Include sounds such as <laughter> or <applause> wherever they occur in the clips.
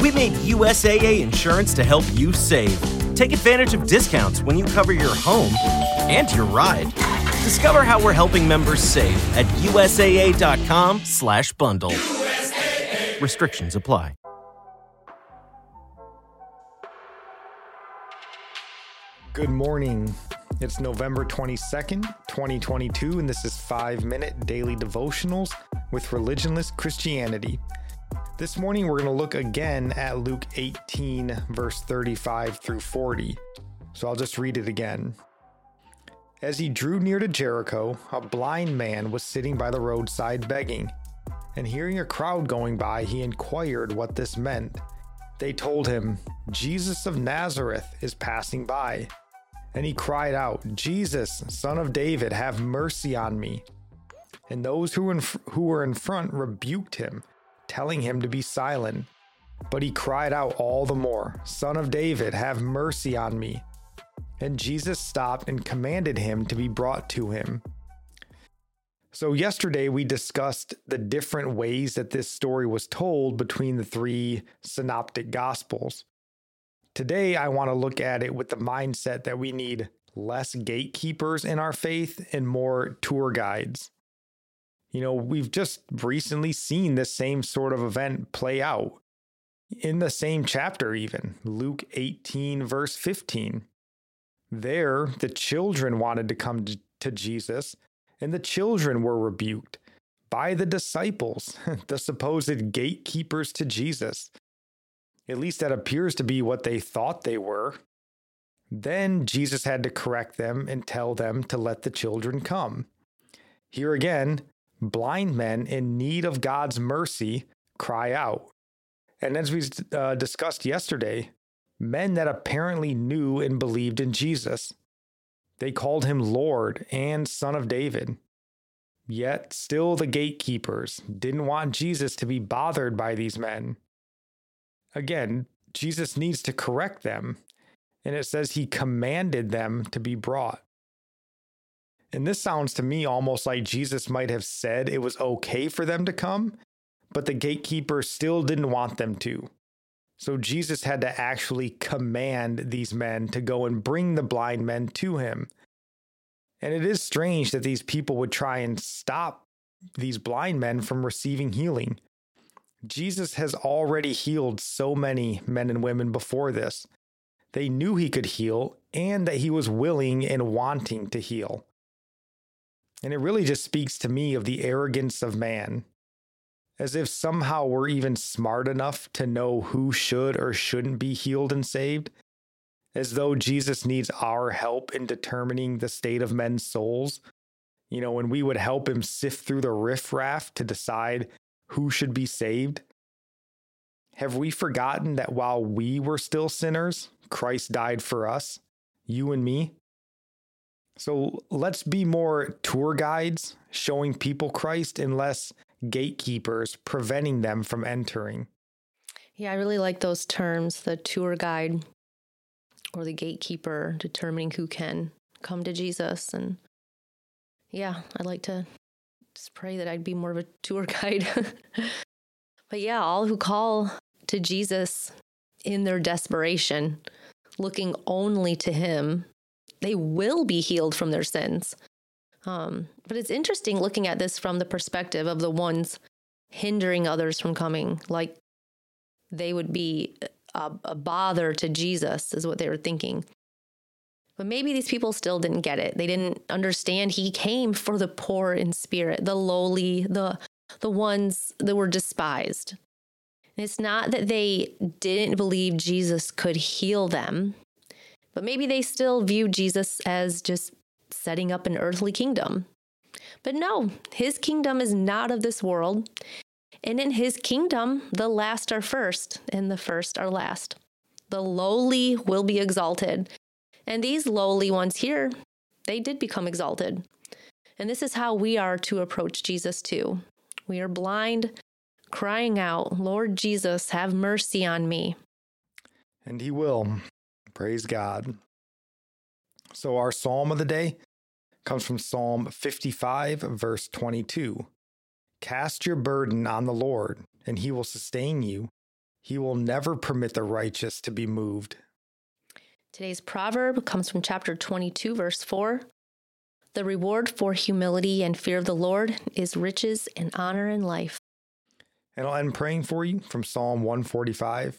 We made USAA insurance to help you save. Take advantage of discounts when you cover your home and your ride. Discover how we're helping members save at usaa.com/bundle. USAA. Restrictions apply. Good morning. It's November 22nd, 2022, and this is 5 Minute Daily Devotionals with Religionless Christianity. This morning, we're going to look again at Luke 18, verse 35 through 40. So I'll just read it again. As he drew near to Jericho, a blind man was sitting by the roadside begging. And hearing a crowd going by, he inquired what this meant. They told him, Jesus of Nazareth is passing by. And he cried out, Jesus, son of David, have mercy on me. And those who, in, who were in front rebuked him, telling him to be silent. But he cried out all the more, Son of David, have mercy on me. And Jesus stopped and commanded him to be brought to him. So, yesterday we discussed the different ways that this story was told between the three synoptic gospels. Today, I want to look at it with the mindset that we need less gatekeepers in our faith and more tour guides. You know, we've just recently seen the same sort of event play out in the same chapter, even Luke 18, verse 15. There, the children wanted to come to Jesus, and the children were rebuked by the disciples, <laughs> the supposed gatekeepers to Jesus. At least that appears to be what they thought they were. Then Jesus had to correct them and tell them to let the children come. Here again, blind men in need of God's mercy cry out. And as we uh, discussed yesterday, men that apparently knew and believed in Jesus. They called him Lord and Son of David. Yet still the gatekeepers didn't want Jesus to be bothered by these men again, Jesus needs to correct them. And it says he commanded them to be brought. And this sounds to me almost like Jesus might have said it was okay for them to come, but the gatekeeper still didn't want them to. So Jesus had to actually command these men to go and bring the blind men to him. And it is strange that these people would try and stop these blind men from receiving healing. Jesus has already healed so many men and women before this. They knew he could heal and that he was willing and wanting to heal. And it really just speaks to me of the arrogance of man, as if somehow we're even smart enough to know who should or shouldn't be healed and saved, as though Jesus needs our help in determining the state of men's souls. You know, when we would help him sift through the riffraff to decide who should be saved? Have we forgotten that while we were still sinners, Christ died for us, you and me? So let's be more tour guides showing people Christ and less gatekeepers preventing them from entering. Yeah, I really like those terms the tour guide or the gatekeeper determining who can come to Jesus. And yeah, I'd like to just pray that I'd be more of a tour <laughs> guide. but yeah, all who call to Jesus in their desperation, looking only to Him, they will be healed from their sins. Um, but it's interesting looking at this from the perspective of the ones hindering others from coming, like they would be a, a bother to Jesus, is what they were thinking. But maybe these people still didn't get it. They didn't understand he came for the poor in spirit, the lowly, the the ones that were despised. And it's not that they didn't believe Jesus could heal them, but maybe they still view Jesus as just setting up an earthly kingdom. But no, his kingdom is not of this world. And in his kingdom, the last are first, and the first are last. The lowly will be exalted, and these lowly ones here, they did become exalted. And this is how we are to approach Jesus too. We are blind, crying out, Lord Jesus, have mercy on me. And he will. Praise God. So, our psalm of the day comes from Psalm 55, verse 22. Cast your burden on the Lord, and he will sustain you. He will never permit the righteous to be moved. Today's proverb comes from chapter 22, verse 4. The reward for humility and fear of the Lord is riches and honor in life. And I'll end praying for you from Psalm 145.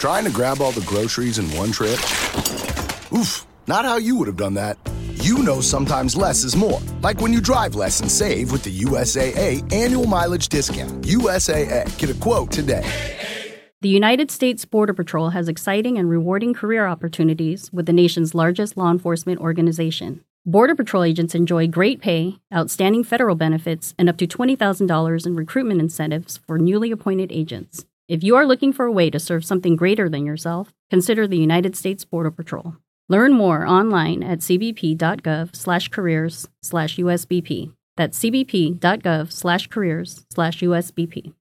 Trying to grab all the groceries in one trip? Oof, not how you would have done that. You know sometimes less is more. Like when you drive less and save with the USAA annual mileage discount. USAA, get a quote today. The United States Border Patrol has exciting and rewarding career opportunities with the nation's largest law enforcement organization. Border Patrol agents enjoy great pay, outstanding federal benefits, and up to $20,000 in recruitment incentives for newly appointed agents. If you are looking for a way to serve something greater than yourself, consider the United States Border Patrol. Learn more online at cbp.gov/careers/usbp. That's cbp.gov/careers/usbp.